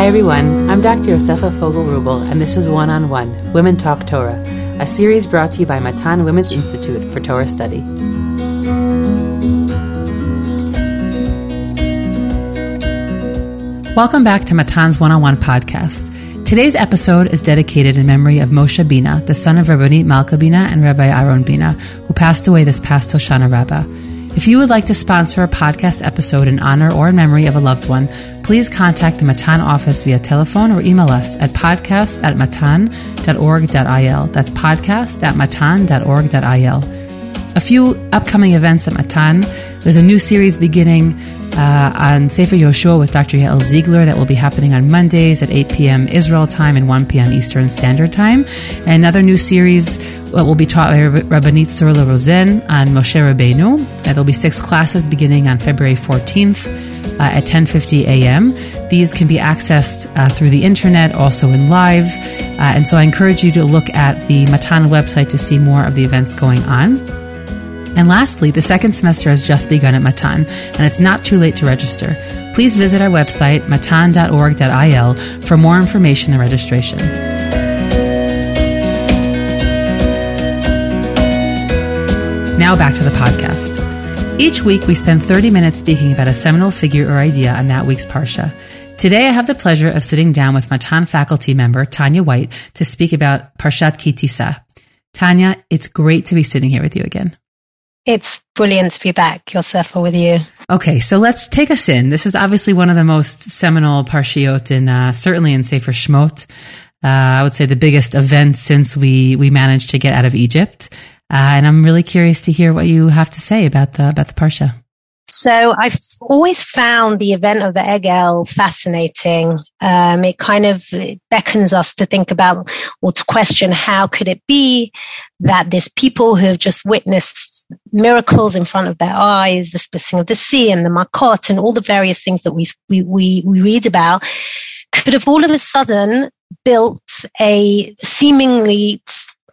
Hi, everyone. I'm Dr. Yosefa Fogel Rubel, and this is One on One Women Talk Torah, a series brought to you by Matan Women's Institute for Torah Study. Welcome back to Matan's One on One podcast. Today's episode is dedicated in memory of Moshe Bina, the son of Rabbanit Malka Bina and Rabbi Aaron Bina, who passed away this past Hoshana Rabbah. If you would like to sponsor a podcast episode in honor or in memory of a loved one, please contact the Matan office via telephone or email us at podcast at matan.org.il. That's podcast at matan.org.il. A few upcoming events at Matan. There's a new series beginning uh, on Sefer Yoshua with Dr. Yael Ziegler that will be happening on Mondays at 8 p.m. Israel time and 1 p.m. Eastern Standard Time. And another new series uh, will be taught by Rabbanit Surla Rosen on Moshe Rabbeinu. Uh, there'll be six classes beginning on February 14th uh, at 10:50 a.m. These can be accessed uh, through the internet, also in live. Uh, and so I encourage you to look at the Matan website to see more of the events going on. And lastly, the second semester has just begun at Matan, and it's not too late to register. Please visit our website, matan.org.il, for more information and registration. Now back to the podcast. Each week, we spend 30 minutes speaking about a seminal figure or idea on that week's Parsha. Today, I have the pleasure of sitting down with Matan faculty member Tanya White to speak about Parshat Ki Tisa. Tanya, it's great to be sitting here with you again. It's brilliant to be back, Yosefa, with you. Okay, so let's take us in. This is obviously one of the most seminal parshiot in, uh, certainly in Sefer Shmot. Uh, I would say the biggest event since we, we managed to get out of Egypt. Uh, and I'm really curious to hear what you have to say about the, about the parsha. So I've always found the event of the Egel fascinating. Um, it kind of beckons us to think about or to question how could it be that there's people who have just witnessed miracles in front of their eyes, the splitting of the sea and the makot and all the various things that we, we, we, read about could have all of a sudden built a seemingly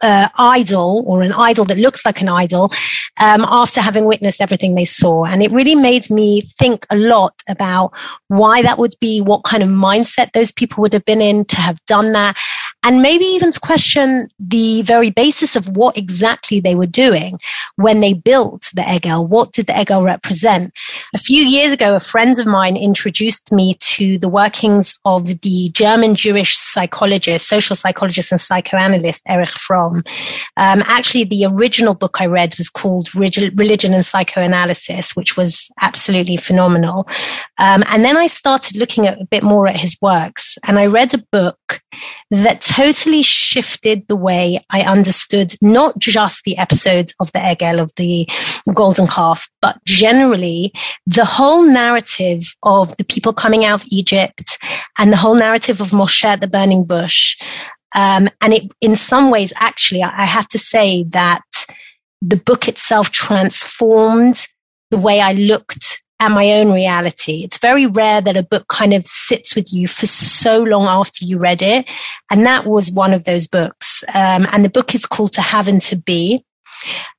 uh, idol or an idol that looks like an idol um, after having witnessed everything they saw. And it really made me think a lot about why that would be, what kind of mindset those people would have been in to have done that, and maybe even question the very basis of what exactly they were doing when they built the Egel. What did the Egel represent? A few years ago, a friend of mine introduced me to the workings of the German Jewish psychologist, social psychologist and psychoanalyst Erich Fromm. Um, actually, the original book I read was called Religion and Psychoanalysis, which was absolutely phenomenal. Um, and then I started looking at a bit more at his works, and I read a book that totally shifted the way I understood not just the episode of the Egel of the golden calf, but generally the whole narrative of the people coming out of Egypt and the whole narrative of Moshe at the burning bush. Um, and it, in some ways, actually, I have to say that the book itself transformed the way I looked at my own reality. It's very rare that a book kind of sits with you for so long after you read it. And that was one of those books. Um, and the book is called To Have and to Be.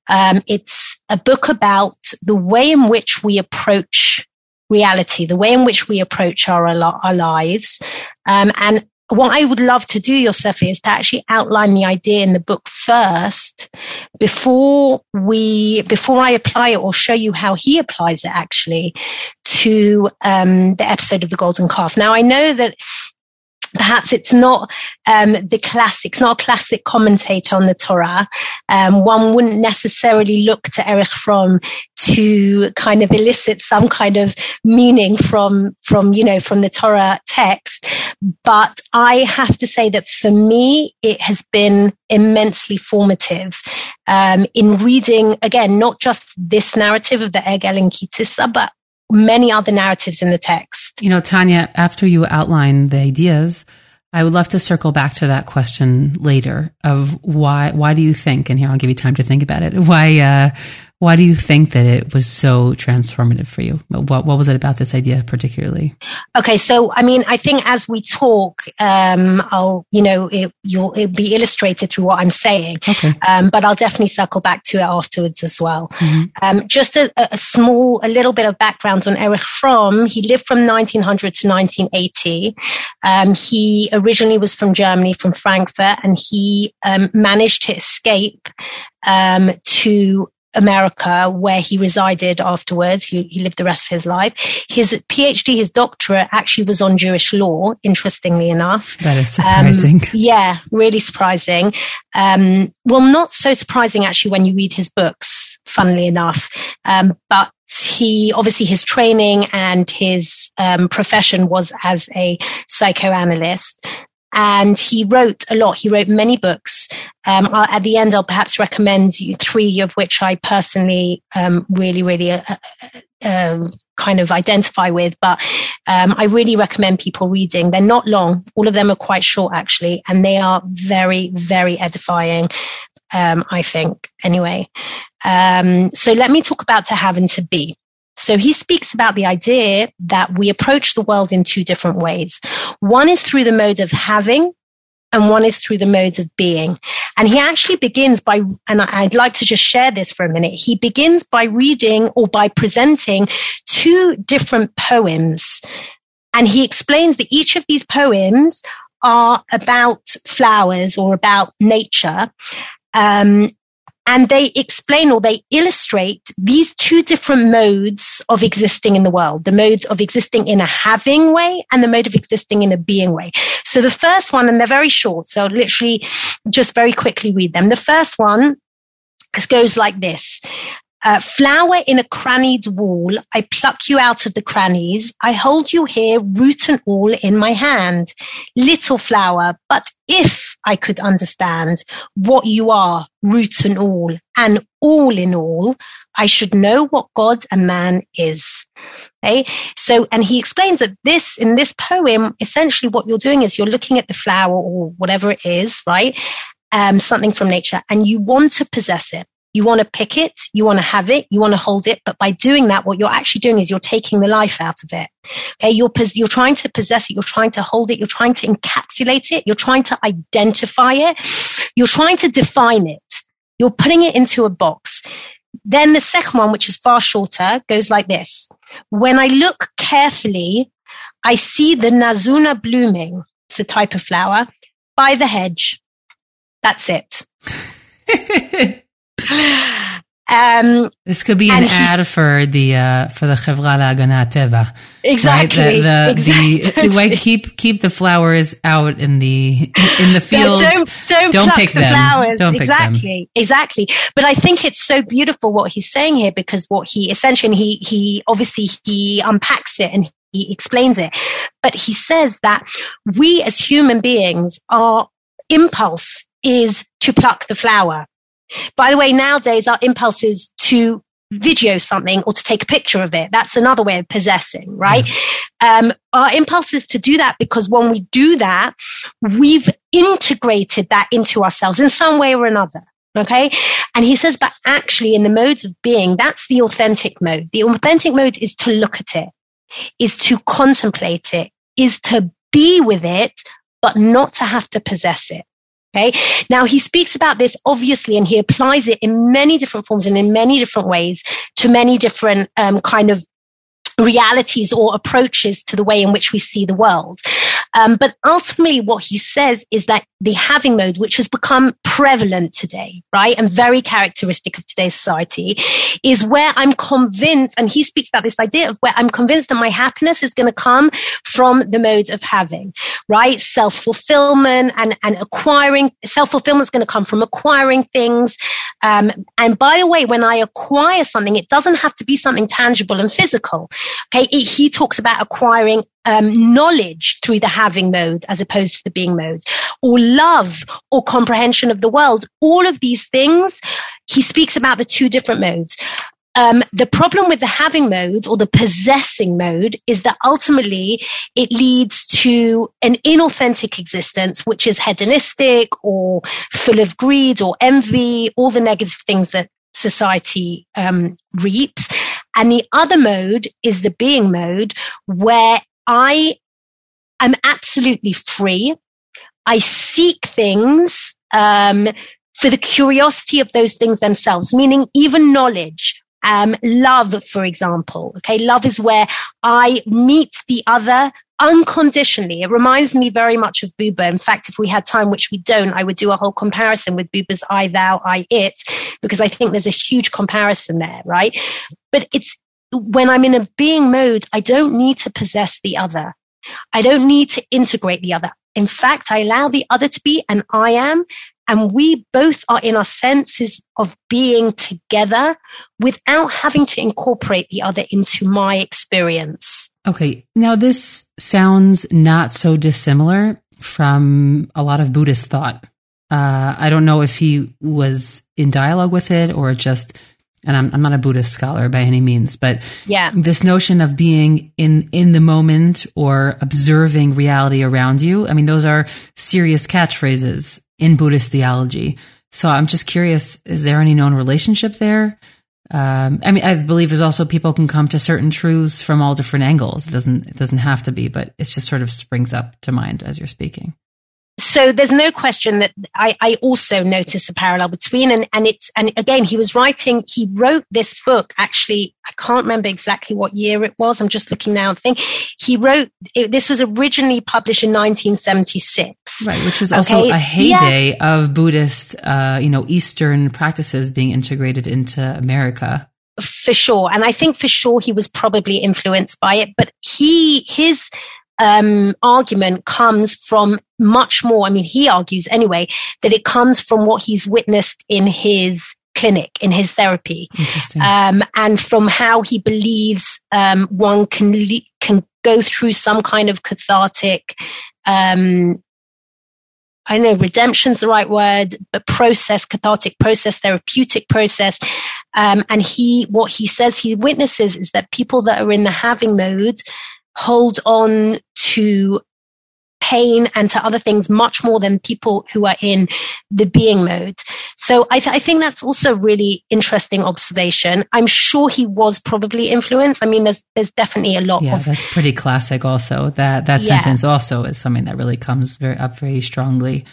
Um, it's a book about the way in which we approach reality, the way in which we approach our, our lives. Um, and what I would love to do, Yosefi, is to actually outline the idea in the book first before we, before I apply it or show you how he applies it actually to um, the episode of the golden calf. Now I know that perhaps it's not um, the classic, it's not a classic commentator on the Torah. Um, one wouldn't necessarily look to Erich Fromm to kind of elicit some kind of meaning from from you know from the Torah text. But I have to say that for me, it has been immensely formative um, in reading again not just this narrative of the Egel and Ki Tisa, but many other narratives in the text. You know, Tanya, after you outline the ideas, I would love to circle back to that question later of why why do you think and here I'll give you time to think about it why uh, Why do you think that it was so transformative for you? What, what was it about this idea particularly? Okay, so I mean, I think as we talk, um, I'll, you know, it, you'll it'll be illustrated through what I'm saying. Okay. Um, but I'll definitely circle back to it afterwards as well. Mm-hmm. Um, just a, a, small, a little bit of background on Erich Fromm. He lived from 1900 to 1980. Um, he originally was from Germany, from Frankfurt, and he um, managed to escape um, to America, where he resided afterwards. He, he, lived the rest of his life. His PhD, his doctorate, actually was on Jewish law. Interestingly enough, that is surprising. Um, yeah, really surprising. Um, well, not so surprising actually when you read his books. Funnily enough, um, but he obviously his training and his um, profession was as a psychoanalyst and he wrote a lot. He wrote many books. Um, at the end, I'll perhaps recommend you three of which I personally um, really, really uh, uh, um, kind of identify with. But um, I really recommend people reading. They're not long. All of them are quite short, actually, and they are very, very edifying. Um, I think, anyway. Um, so let me talk about to have and to be. So he speaks about the idea that we approach the world in two different ways. One is through the mode of having and one is through the mode of being. And he actually begins by, and I'd like to just share this for a minute. He begins by reading or by presenting two different poems. And he explains that each of these poems are about flowers or about nature. Um, and they explain or they illustrate these two different modes of existing in the world the modes of existing in a having way and the mode of existing in a being way. So the first one and they're very short so I'll literally just very quickly read them. The first one goes like this uh, flower in a crannied wall, I pluck you out of the crannies. I hold you here, root and all, in my hand. Little flower, but if I could understand what you are, root and all, and all in all, I should know what God and man is. Okay. So, and he explains that this, in this poem, essentially what you're doing is you're looking at the flower or whatever it is, right? Um, something from nature and you want to possess it. You want to pick it, you want to have it, you want to hold it, but by doing that, what you're actually doing is you're taking the life out of it. Okay, you're you're trying to possess it, you're trying to hold it, you're trying to encapsulate it, you're trying to identify it, you're trying to define it. You're putting it into a box. Then the second one, which is far shorter, goes like this. When I look carefully, I see the Nazuna blooming. It's a type of flower by the hedge. That's it. Um, this could be an ad for the uh, for the Chevra Teva. Exactly. Right? The, the, exactly. the keep keep the flowers out in the in the fields. don't don't, don't pick the them. flowers. Don't exactly. Them. Exactly. But I think it's so beautiful what he's saying here because what he essentially he he obviously he unpacks it and he explains it. But he says that we as human beings, our impulse is to pluck the flower by the way, nowadays our impulse is to video something or to take a picture of it. That's another way of possessing, right? Um, our impulse is to do that because when we do that, we've integrated that into ourselves in some way or another. Okay. And he says, but actually in the modes of being, that's the authentic mode. The authentic mode is to look at it, is to contemplate it, is to be with it, but not to have to possess it. Okay. Now he speaks about this obviously, and he applies it in many different forms and in many different ways to many different um, kind of realities or approaches to the way in which we see the world. Um, but ultimately, what he says is that the having mode, which has become prevalent today, right, and very characteristic of today's society, is where I'm convinced, and he speaks about this idea of where I'm convinced that my happiness is going to come from the mode of having, right? Self fulfillment and, and acquiring, self fulfillment is going to come from acquiring things. Um, and by the way, when I acquire something, it doesn't have to be something tangible and physical. Okay. It, he talks about acquiring um, knowledge through the having mode as opposed to the being mode, or love or comprehension of the world. All of these things, he speaks about the two different modes. Um, the problem with the having mode or the possessing mode is that ultimately it leads to an inauthentic existence, which is hedonistic or full of greed or envy, all the negative things that society um, reaps. And the other mode is the being mode where I am absolutely free. I seek things um, for the curiosity of those things themselves, meaning even knowledge. Um, love, for example. Okay. Love is where I meet the other unconditionally. It reminds me very much of Buber. In fact, if we had time, which we don't, I would do a whole comparison with Buber's I, thou, I, it, because I think there's a huge comparison there, right? But it's when I'm in a being mode, I don't need to possess the other. I don't need to integrate the other. In fact, I allow the other to be and I am. And we both are in our senses of being together without having to incorporate the other into my experience. Okay. Now, this sounds not so dissimilar from a lot of Buddhist thought. Uh, I don't know if he was in dialogue with it or just, and I'm, I'm not a Buddhist scholar by any means, but yeah, this notion of being in, in the moment or observing reality around you. I mean, those are serious catchphrases in Buddhist theology. So I'm just curious, is there any known relationship there? Um, I mean, I believe there's also people can come to certain truths from all different angles. It doesn't it doesn't have to be, but it just sort of springs up to mind as you're speaking so there's no question that I, I, also notice a parallel between and, and it's and again he was writing he wrote this book actually I can't remember exactly what year it was I'm just looking now and think he wrote it, this was originally published in 1976 right which was also okay? a heyday yeah. of Buddhist uh, you know Eastern practices being integrated into America for sure and I think for sure he was probably influenced by it but he his um, argument comes from much more. I mean, he argues anyway that it comes from what he's witnessed in his clinic, in his therapy, um, and from how he believes um, one can le- can go through some kind of cathartic. Um, I know redemption's the right word, but process, cathartic process, therapeutic process. Um, and he, what he says he witnesses is that people that are in the having mode hold on to pain and to other things much more than people who are in the being mode. So I, th- I, think that's also really interesting observation. I'm sure he was probably influenced. I mean, there's there's definitely a lot. Yeah, of, that's pretty classic. Also, that that yeah. sentence also is something that really comes very up very strongly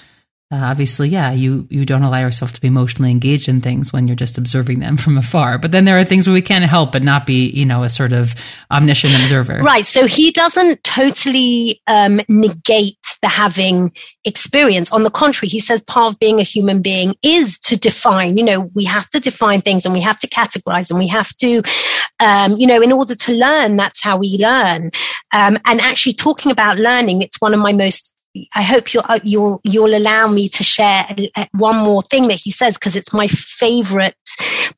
uh, obviously, yeah, you you don't allow yourself to be emotionally engaged in things when you're just observing them from afar. But then there are things where we can't help but not be, you know, a sort of omniscient observer. Right. So he doesn't totally um, negate the having experience. On the contrary, he says part of being a human being is to define. You know, we have to define things and we have to categorize and we have to, um, you know, in order to learn, that's how we learn. Um, and actually, talking about learning, it's one of my most I hope you'll, uh, you'll, you'll allow me to share one more thing that he says because it's my favorite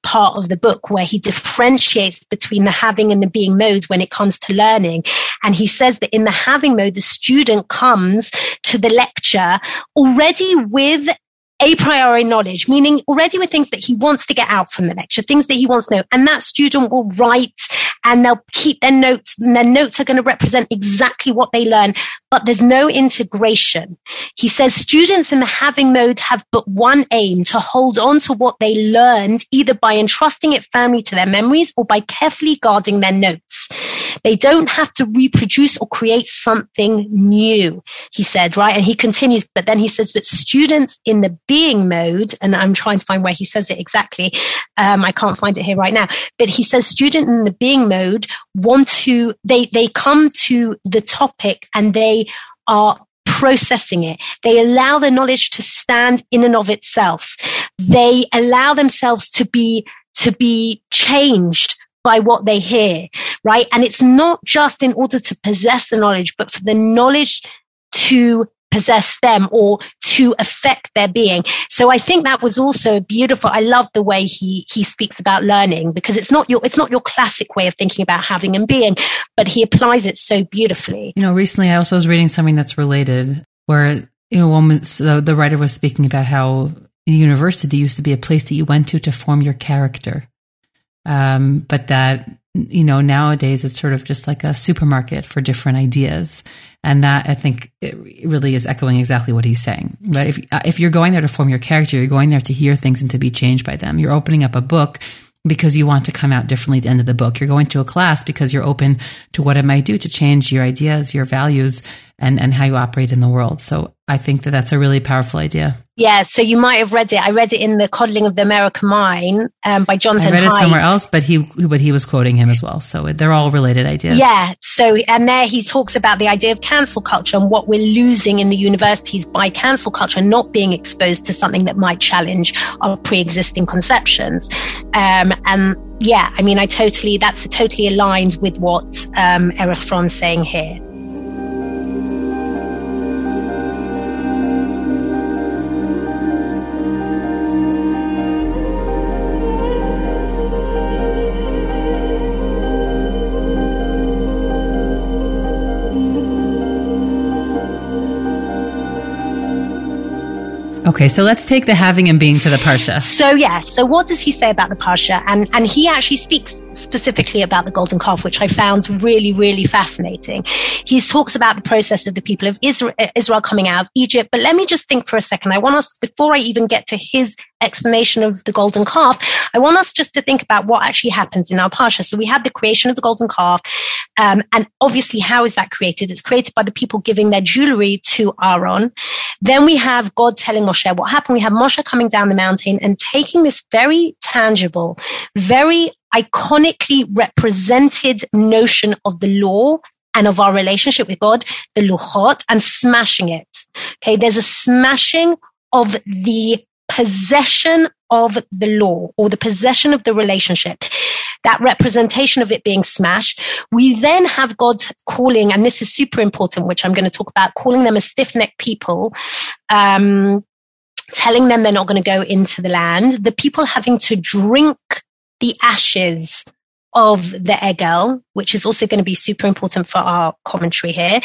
part of the book where he differentiates between the having and the being mode when it comes to learning. And he says that in the having mode, the student comes to the lecture already with a priori knowledge, meaning already with things that he wants to get out from the lecture, things that he wants to know. And that student will write and they'll keep their notes and their notes are going to represent exactly what they learn, but there's no integration. He says students in the having mode have but one aim to hold on to what they learned either by entrusting it firmly to their memories or by carefully guarding their notes. They don't have to reproduce or create something new, he said, right? And he continues, but then he says that students in the being mode, and I'm trying to find where he says it exactly. Um, I can't find it here right now, but he says student in the being mode want to, they, they come to the topic and they are processing it. They allow the knowledge to stand in and of itself. They allow themselves to be, to be changed by what they hear, right? And it's not just in order to possess the knowledge, but for the knowledge to possess them or to affect their being. So I think that was also beautiful. I love the way he he speaks about learning because it's not your it's not your classic way of thinking about having and being, but he applies it so beautifully. You know, recently I also was reading something that's related where you know the, the writer was speaking about how university used to be a place that you went to to form your character um, but that you know, nowadays it's sort of just like a supermarket for different ideas. And that I think it really is echoing exactly what he's saying. But if, uh, if you're going there to form your character, you're going there to hear things and to be changed by them. You're opening up a book because you want to come out differently at the end of the book. You're going to a class because you're open to what it might do to change your ideas, your values, and, and how you operate in the world. So I think that that's a really powerful idea. Yeah, so you might have read it. I read it in the Coddling of the American Mind um, by Jonathan. I read it Haidt. somewhere else, but he but he was quoting him as well. So they're all related ideas. Yeah. So and there he talks about the idea of cancel culture and what we're losing in the universities by cancel culture, not being exposed to something that might challenge our pre-existing conceptions. Um, and yeah, I mean, I totally that's totally aligned with what um, Erich Fromm's saying here. Okay, so let's take the having and being to the Parsha. So yeah, so what does he say about the Parsha? And and he actually speaks specifically about the golden calf, which I found really, really fascinating. He talks about the process of the people of Israel, coming out of Egypt. But let me just think for a second. I want us, before I even get to his explanation of the golden calf, I want us just to think about what actually happens in our Parsha. So we have the creation of the golden calf. Um, and obviously, how is that created? It's created by the people giving their jewelry to Aaron. Then we have God telling Moshe what happened. We have Moshe coming down the mountain and taking this very tangible, very iconically represented notion of the law and of our relationship with God, the luchot, and smashing it. Okay. There's a smashing of the possession of the law or the possession of the relationship, that representation of it being smashed. We then have God calling, and this is super important, which I'm going to talk about, calling them a stiff necked people, um, telling them they're not going to go into the land, the people having to drink the ashes of the egel, which is also going to be super important for our commentary here.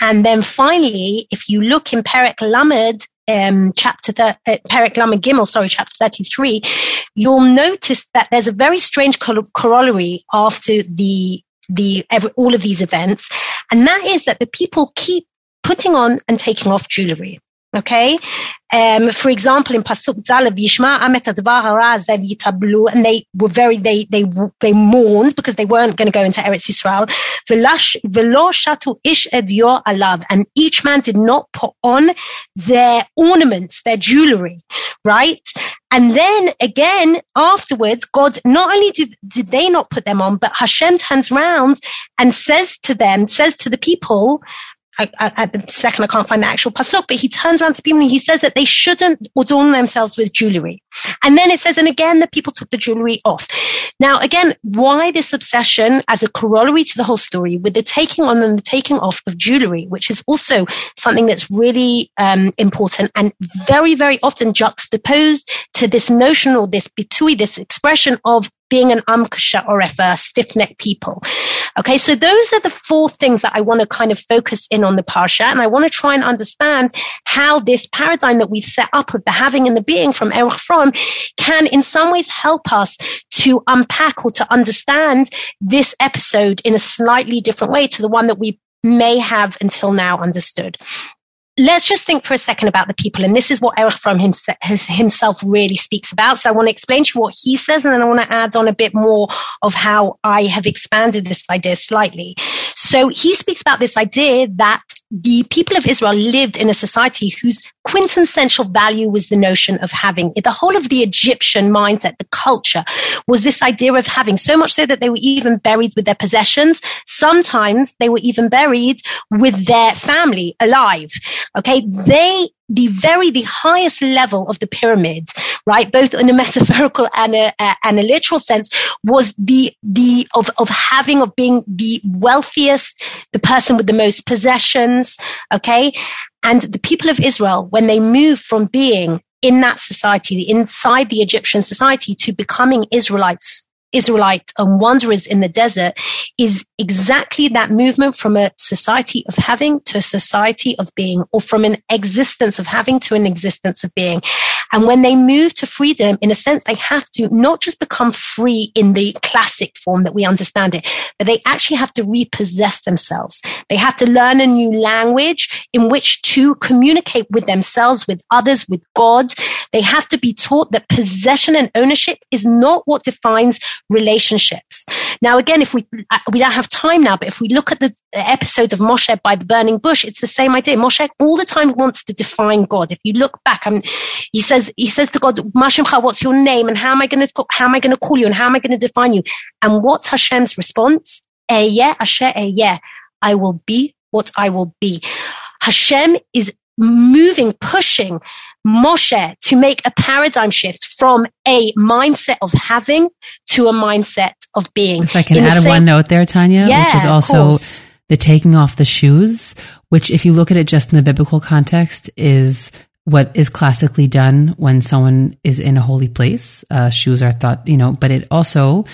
And then finally, if you look in Perek Lamed, um, chapter th- uh, Perek Lamed Gimel, sorry, chapter 33, you'll notice that there's a very strange corollary after the the every, all of these events, and that is that the people keep putting on and taking off jewelry. Okay. Um, for example, in Pasuk Zalav, Yishma Amet Yitablu, and they were very, they, they, they mourned because they weren't going to go into Eretz Yisrael. Velo Shatu Ish Edyor Alav, and each man did not put on their ornaments, their jewelry, right? And then again, afterwards, God, not only did, did they not put them on, but Hashem turns around and says to them, says to the people, At the second I can't find the actual pasuk, but he turns around to people and he says that they shouldn't adorn themselves with jewelry. And then it says, and again, the people took the jewelry off. Now, again, why this obsession as a corollary to the whole story with the taking on and the taking off of jewelry, which is also something that's really um, important and very, very often juxtaposed to this notion or this bitui, this expression of being an amkasha or a uh, stiff-necked people. Okay, so those are the four things that I want to kind of focus in on the parsha, and I want to try and understand how this paradigm that we've set up of the having and the being from Erich Fromm can in some ways help us to unpack or to understand this episode in a slightly different way to the one that we may have until now understood let's just think for a second about the people. And this is what Erich Fromm himself really speaks about. So I want to explain to you what he says, and then I want to add on a bit more of how I have expanded this idea slightly. So he speaks about this idea that the people of Israel lived in a society whose quintessential value was the notion of having the whole of the Egyptian mindset, the culture was this idea of having so much so that they were even buried with their possessions. Sometimes they were even buried with their family alive. Okay. They the very the highest level of the pyramids, right, both in a metaphorical and a, and a literal sense, was the the of of having of being the wealthiest, the person with the most possessions, okay, and the people of Israel when they moved from being in that society, the inside the Egyptian society, to becoming Israelites Israelite and wanderers in the desert is exactly that movement from a society of having to a society of being, or from an existence of having to an existence of being. And when they move to freedom, in a sense, they have to not just become free in the classic form that we understand it, but they actually have to repossess themselves. They have to learn a new language in which to communicate with themselves, with others, with God. They have to be taught that possession and ownership is not what defines relationships. Now, again, if we, uh, we don't have time now, but if we look at the episode of Moshe by the burning bush, it's the same idea. Moshe all the time wants to define God. If you look back, I um, mean, he says, he says to God, Mashimcha, what's your name? And how am I going to, how am I going to call you? And how am I going to define you? And what's Hashem's response? Eh, yeah, Asher, eh, yeah. I will be what I will be. Hashem is moving, pushing Moshe to make a paradigm shift from a mindset of having to a mindset of being. If I can In add same, one note there, Tanya, yeah, which is also the taking off the shoes, which if you look at it just in the biblical context is what is classically done when someone is in a holy place. Uh, shoes are thought, you know, but it also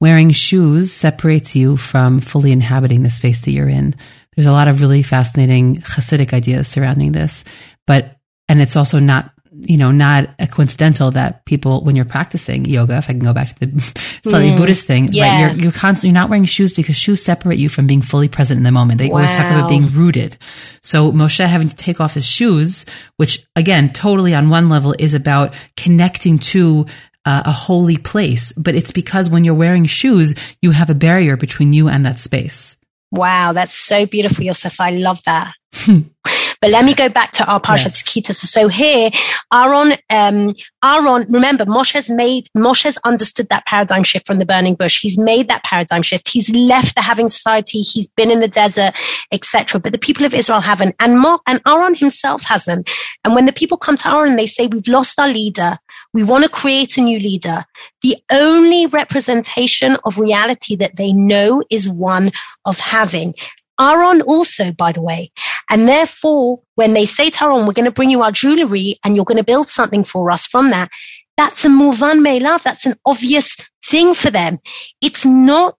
wearing shoes separates you from fully inhabiting the space that you're in. There's a lot of really fascinating Hasidic ideas surrounding this, but, and it's also not, you know, not a coincidental that people, when you're practicing yoga, if I can go back to the slightly mm, Buddhist thing, yeah. right? You're, you're constantly, you're not wearing shoes because shoes separate you from being fully present in the moment. They wow. always talk about being rooted. So Moshe having to take off his shoes, which again, totally on one level is about connecting to uh, a holy place, but it's because when you're wearing shoes, you have a barrier between you and that space. Wow, that's so beautiful, Yosef. I love that. But let me go back to our Parsha yes. Ki Tisa. So here, Aaron, um, Aaron, remember, Moshe's made, Moshe's understood that paradigm shift from the burning bush. He's made that paradigm shift. He's left the having society. He's been in the desert, etc. But the people of Israel haven't. And Mo, and Aaron himself hasn't. And when the people come to Aaron, they say, we've lost our leader. We want to create a new leader. The only representation of reality that they know is one of having. Aaron also, by the way. And therefore, when they say to Aaron, we're going to bring you our jewelry and you're going to build something for us from that, that's a muvan love. That's an obvious thing for them. It's not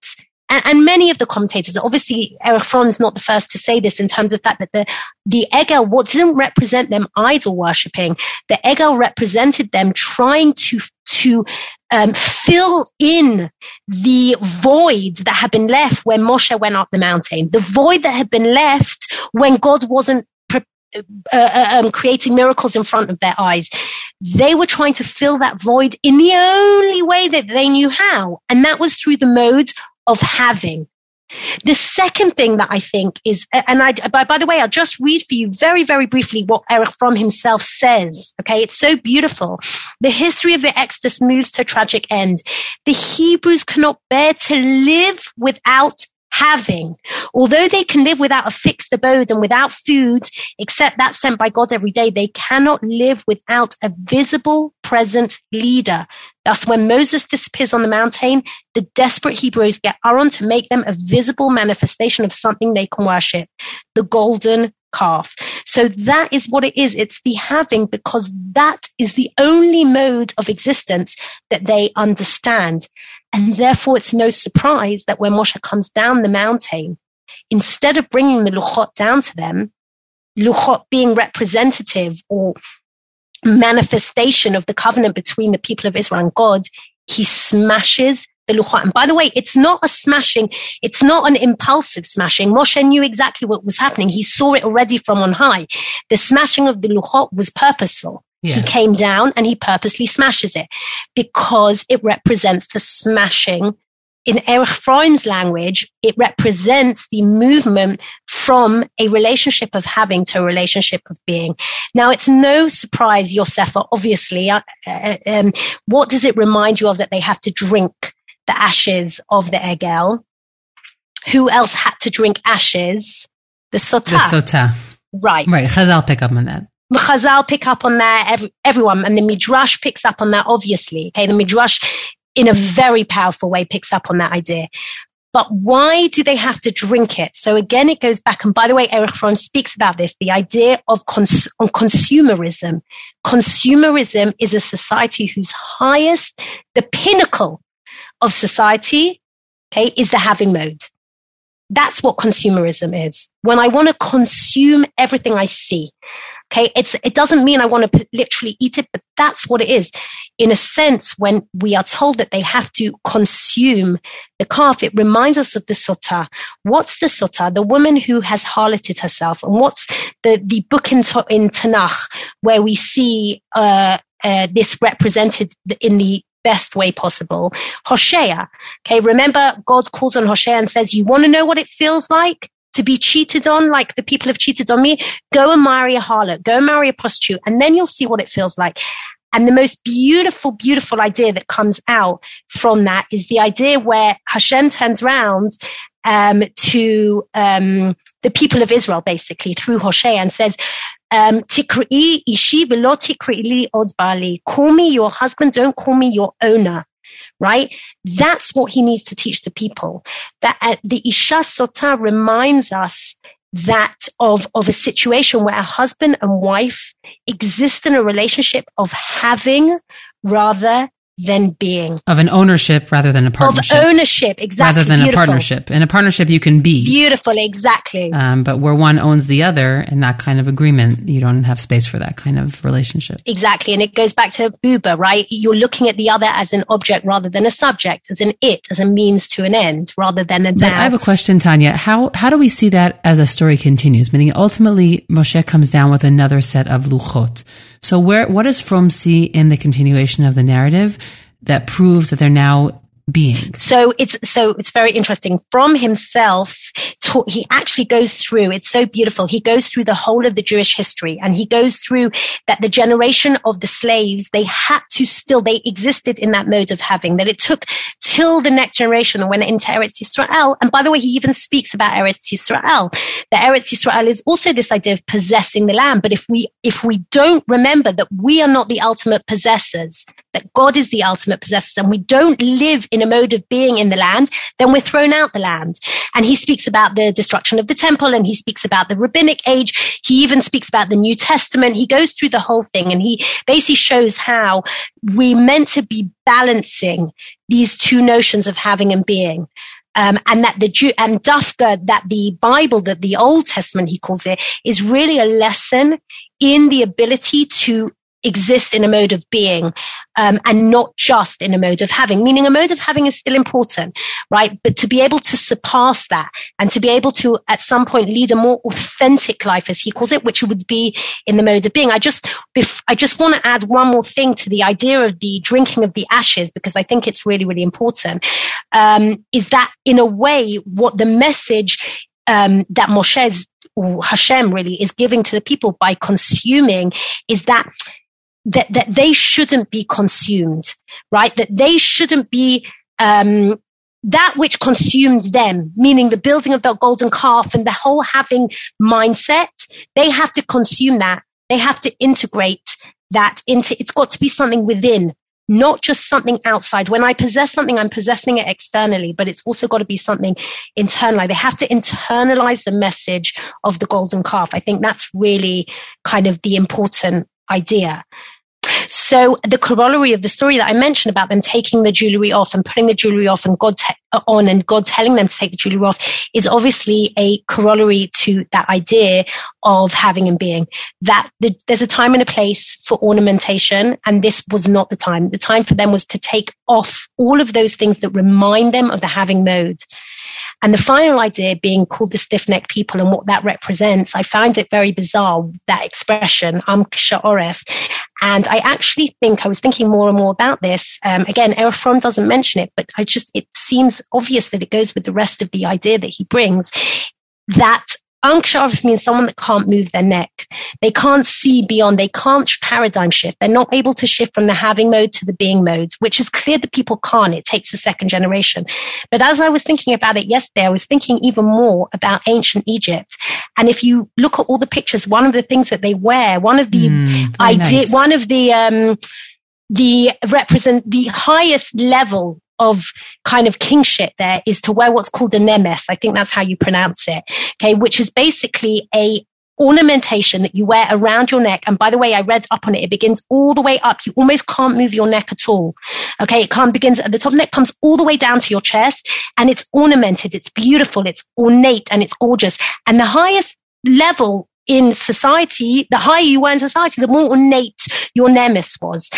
and, and, many of the commentators, obviously Erich Fromm is not the first to say this in terms of the fact that the, the Egel what didn't represent them idol worshipping. The Egel represented them trying to, to, um, fill in the void that had been left when Moshe went up the mountain, the void that had been left when God wasn't uh, uh, um, creating miracles in front of their eyes. They were trying to fill that void in the only way that they knew how, and that was through the mode of having. The second thing that I think is, and I, by, by the way, I'll just read for you very, very briefly what Erich Fromm himself says. Okay. It's so beautiful. The history of the Exodus moves to a tragic end. The Hebrews cannot bear to live without having. Although they can live without a fixed abode and without food, except that sent by God every day, they cannot live without a visible present leader. Thus, when Moses disappears on the mountain, the desperate Hebrews get Aaron to make them a visible manifestation of something they can worship, the golden calf. So that is what it is. It's the having because that is the only mode of existence that they understand. And therefore, it's no surprise that when Moshe comes down the mountain, instead of bringing the luchot down to them, luchot being representative or manifestation of the covenant between the people of Israel and God, he smashes the luchot. And by the way, it's not a smashing. It's not an impulsive smashing. Moshe knew exactly what was happening. He saw it already from on high. The smashing of the luchot was purposeful. Yeah. He came down and he purposely smashes it because it represents the smashing. In Erich Fromm's language, it represents the movement from a relationship of having to a relationship of being. Now, it's no surprise, Yosefa, obviously. Uh, uh, um, what does it remind you of that they have to drink the ashes of the Egel? Who else had to drink ashes? The Sotah. The Sotah. Right. Right. Chazal pick up on that. Chazal pick up on that, every, everyone, and the Midrash picks up on that, obviously. Okay, the Midrash in a very powerful way picks up on that idea. But why do they have to drink it? So again, it goes back. And by the way, Erich Fromm speaks about this, the idea of cons- consumerism. Consumerism is a society whose highest, the pinnacle of society, okay, is the having mode. That's what consumerism is. When I want to consume everything I see. Okay. It's, it doesn't mean I want to literally eat it, but that's what it is. In a sense, when we are told that they have to consume the calf, it reminds us of the sotah. What's the sotah? The woman who has harloted herself. And what's the, the book in, in Tanakh where we see, uh, uh, this represented in the best way possible. Hosea. Okay. Remember God calls on Hosea and says, you want to know what it feels like? To be cheated on, like the people have cheated on me, go and marry a harlot, go and marry a prostitute, and then you'll see what it feels like. And the most beautiful, beautiful idea that comes out from that is the idea where Hashem turns around um, to um, the people of Israel, basically through Hosea, and says, Tikri'i ishi velo tikri'i od bali. Call me your husband, don't call me your owner. Right? That's what he needs to teach the people. That uh, the Isha Sota reminds us that of, of a situation where a husband and wife exist in a relationship of having rather than being. Of an ownership rather than a partnership. Of ownership, exactly. Rather than Beautiful. a partnership. In a partnership, you can be. Beautiful, exactly. Um, but where one owns the other in that kind of agreement, you don't have space for that kind of relationship. Exactly. And it goes back to Buber, right? You're looking at the other as an object rather than a subject, as an it, as a means to an end, rather than a thou. I have a question, Tanya. How, how do we see that as a story continues? Meaning ultimately, Moshe comes down with another set of luchot. So where, what does Fromm see in the continuation of the narrative that proves that they're now being. So it's so it's very interesting. Fromm himself, to, he actually goes through. It's so beautiful. He goes through the whole of the Jewish history, and he goes through that the generation of the slaves they had to still they existed in that mode of having. That it took till the next generation went into Eretz Israel. And by the way, he even speaks about Eretz Yisrael. That Eretz Yisrael is also this idea of possessing the land. But if we if we don't remember that we are not the ultimate possessors, that God is the ultimate possessor, and we don't live in a mode of being in the land, then we're thrown out the land. And he speaks about the destruction of the temple and he speaks about the rabbinic age. He even speaks about the New Testament. He goes through the whole thing and he basically shows how we meant to be balancing these two notions of having and being. Um, and that the Jew and Dafka, that the Bible, that the Old Testament, he calls it, is really a lesson in the ability to exist in a mode of being um, and not just in a mode of having meaning a mode of having is still important right? But to be able to surpass that and to be able to at some point lead a more authentic life as he calls it which would be in the mode of being. I just i just want to add one more thing to the idea of the drinking of the ashes because i think it's really really important um, is that in a way what the message um, that Moshe's Hashem really is giving to the people by consuming is that that, that they shouldn't be consumed, right? That they shouldn't be, um, that which consumed them, meaning the building of the golden calf and the whole having mindset, they have to consume that. They have to integrate that into, it's got to be something within, not just something outside. When I possess something, I'm possessing it externally, but it's also got to be something internally. They have to internalize the message of the golden calf. I think that's really kind of the important idea. So the corollary of the story that I mentioned about them taking the jewelry off and putting the jewelry off and God te- uh, on and God telling them to take the jewelry off is obviously a corollary to that idea of having and being that the, there's a time and a place for ornamentation. And this was not the time. The time for them was to take off all of those things that remind them of the having mode. And the final idea being called the stiff-necked people and what that represents, I find it very bizarre, that expression, am oref. And I actually think I was thinking more and more about this. Um, again, Erich doesn't mention it, but I just, it seems obvious that it goes with the rest of the idea that he brings that Ankh means someone that can't move their neck. They can't see beyond. They can't paradigm shift. They're not able to shift from the having mode to the being mode, which is clear that people can't. It takes the second generation. But as I was thinking about it yesterday, I was thinking even more about ancient Egypt. And if you look at all the pictures, one of the things that they wear, one of the mm, idea, nice. one of the, um, the represent the highest level of kind of kingship there is to wear what's called a nemes. I think that's how you pronounce it. Okay. Which is basically a ornamentation that you wear around your neck. And by the way, I read up on it. It begins all the way up. You almost can't move your neck at all. Okay. It can't begins at the top neck, comes all the way down to your chest and it's ornamented. It's beautiful. It's ornate and it's gorgeous. And the highest level in society, the higher you were in society, the more ornate your nemes was.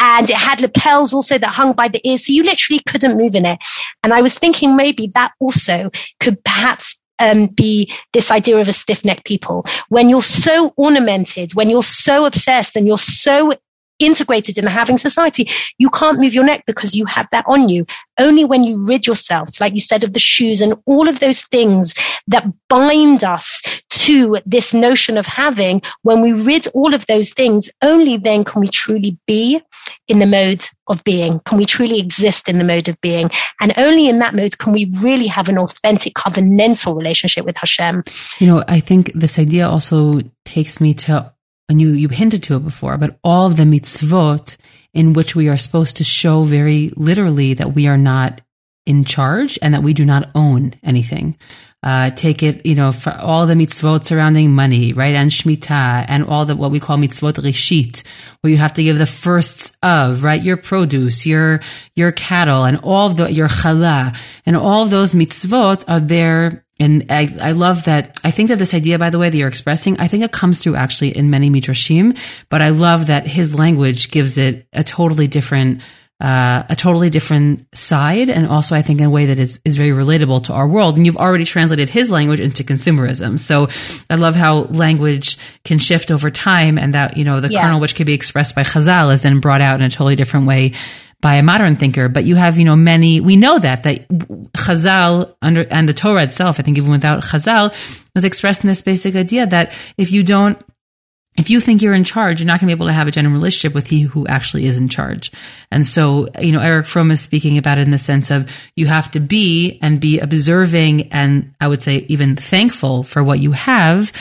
And it had lapels also that hung by the ears. So you literally couldn't move in it. And I was thinking maybe that also could perhaps um, be this idea of a stiff necked people. When you're so ornamented, when you're so obsessed and you're so integrated in the having society, you can't move your neck because you have that on you. Only when you rid yourself, like you said, of the shoes and all of those things that bind us to this notion of having, when we rid all of those things, only then can we truly be in the mode of being. Can we truly exist in the mode of being? And only in that mode can we really have an authentic covenantal relationship with Hashem. You know, I think this idea also takes me to and you, you hinted to it before, but all of the mitzvot in which we are supposed to show very literally that we are not in charge and that we do not own anything. Uh, take it, you know, for all the mitzvot surrounding money, right? And shmita and all the, what we call mitzvot rishit, where you have to give the firsts of, right? Your produce, your, your cattle and all the, your challah and all those mitzvot are there and I, I love that. I think that this idea, by the way, that you're expressing, I think it comes through actually in many midrashim, but I love that his language gives it a totally different, uh, a totally different side. And also I think in a way that is, is very relatable to our world. And you've already translated his language into consumerism. So I love how language can shift over time and that, you know, the yeah. kernel which can be expressed by Chazal is then brought out in a totally different way by a modern thinker, but you have, you know, many, we know that, that Chazal under, and the Torah itself, I think even without Chazal, was expressing this basic idea that if you don't, if you think you're in charge, you're not going to be able to have a genuine relationship with he who actually is in charge. And so, you know, Erich Fromm is speaking about it in the sense of you have to be and be observing and I would say even thankful for what you have,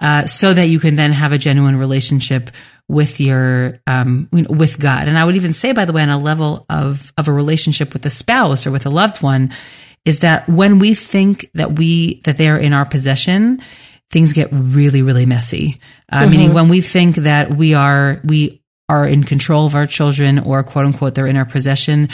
uh, so that you can then have a genuine relationship with your um, with God. And I would even say, by the way, on a level of of a relationship with a spouse or with a loved one, is that when we think that we that they are in our possession, things get really really messy. Uh, mm-hmm. Meaning, when we think that we are we are in control of our children or quote unquote they're in our possession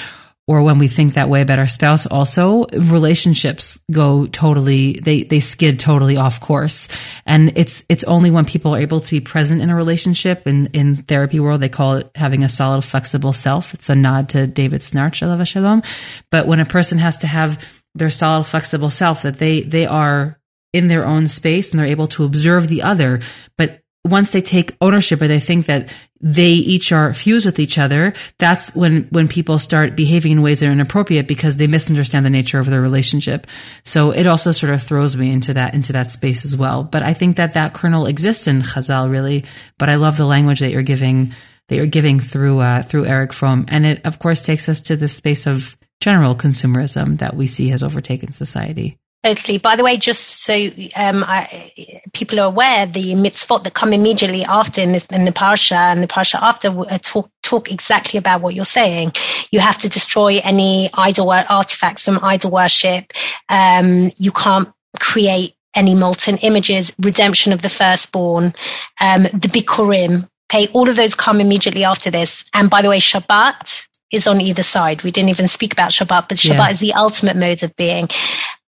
or when we think that way about our spouse also relationships go totally they they skid totally off course. And it's it's only when people are able to be present in a relationship in in therapy world they call it having a solid flexible self. It's a nod to David Schnarch shalom but when a person has to have their solid flexible self that they they are in their own space and they're able to observe the other but once they take ownership or they think that they each are fused with each other, that's when, when people start behaving in ways that are inappropriate because they misunderstand the nature of their relationship. So it also sort of throws me into that, into that space as well. But I think that that kernel exists in Chazal really, but I love the language that you're giving, that you're giving through, uh, through Erich Fromm. And it, of course, takes us to the space of general consumerism that we see has overtaken society. Totally. By the way, just so um, I, people are aware, the mitzvot that come immediately after in, this, in the parsha and the parsha after uh, talk talk exactly about what you're saying. You have to destroy any idol artifacts from idol worship. Um, you can't create any molten images. Redemption of the firstborn, um, the bikurim. Okay, all of those come immediately after this. And by the way, Shabbat is on either side. We didn't even speak about Shabbat, but Shabbat yeah. is the ultimate mode of being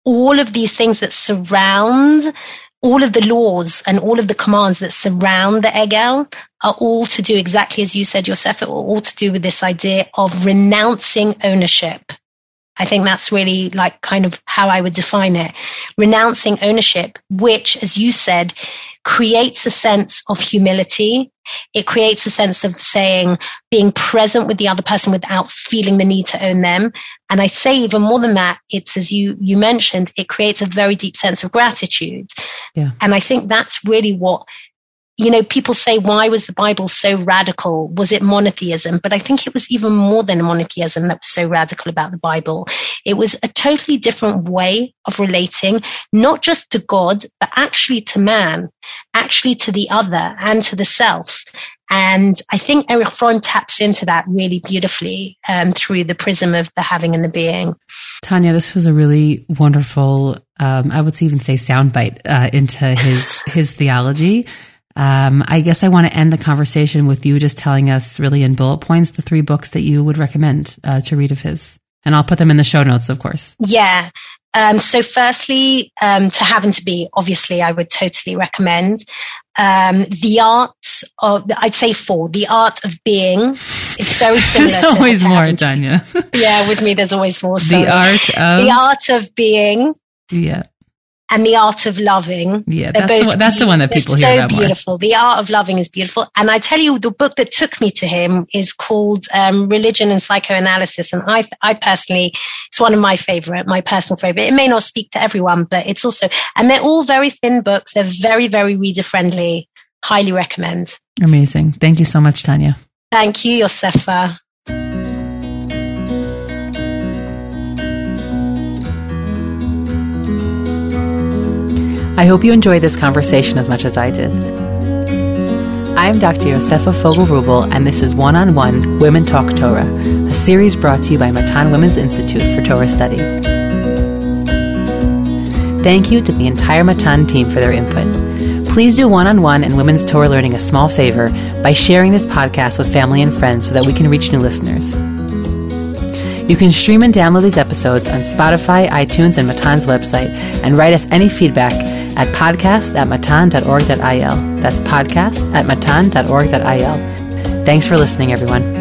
all of these things that surround all of the laws and all of the commands that surround the Egel are all to do exactly as you said yourself, are all to do with this idea of renouncing ownership. I think that's really like kind of how I would define it. Renouncing ownership, which, as you said, creates a sense of humility. It creates a sense of saying, being present with the other person without feeling the need to own them. And I say even more than that, it's as you, you mentioned, it creates a very deep sense of gratitude. Yeah. And I think that's really what you know, people say, why was the Bible so radical? Was it monotheism? But I think it was even more than monotheism that was so radical about the Bible. It was a totally different way of relating, not just to God, but actually to man, actually to the other and to the self. And I think Erich Fromm taps into that really beautifully um, through the prism of the having and the being. Tanya, this was a really wonderful, um, I would even say soundbite uh, into his his theology. Um, I guess I want to end the conversation with you just telling us, really in bullet points, the three books that you would recommend uh, to read of his. And I'll put them in the show notes, of course. Yeah. Um, so, firstly, um, to have and to be, obviously, I would totally recommend. Um, the art of, I'd say four, the art of being. It's very similar. there's always more, Tanya. yeah, with me, there's always more. Sorry. The art of. The art of being. Yeah and the art of loving. Yeah, that's, the, that's the one that people hear so about beautiful. More. The art of loving is beautiful. And I tell you, the book that took me to him is called um, Religion and Psychoanalysis. And I, I personally, it's one of my favorite, my personal favorite. It may not speak to everyone, but it's also, and they're all very thin books. They're very, very reader friendly. Highly recommend. Amazing. Thank you so much, Tanya. Thank you, Yosefa. I hope you enjoyed this conversation as much as I did. I'm Dr. Yosefa Fogel Rubel, and this is One on One Women Talk Torah, a series brought to you by Matan Women's Institute for Torah Study. Thank you to the entire Matan team for their input. Please do one on one and women's Torah learning a small favor by sharing this podcast with family and friends so that we can reach new listeners. You can stream and download these episodes on Spotify, iTunes, and Matan's website, and write us any feedback at podcast at matan.org.il. That's podcast at matan.org.il. Thanks for listening, everyone.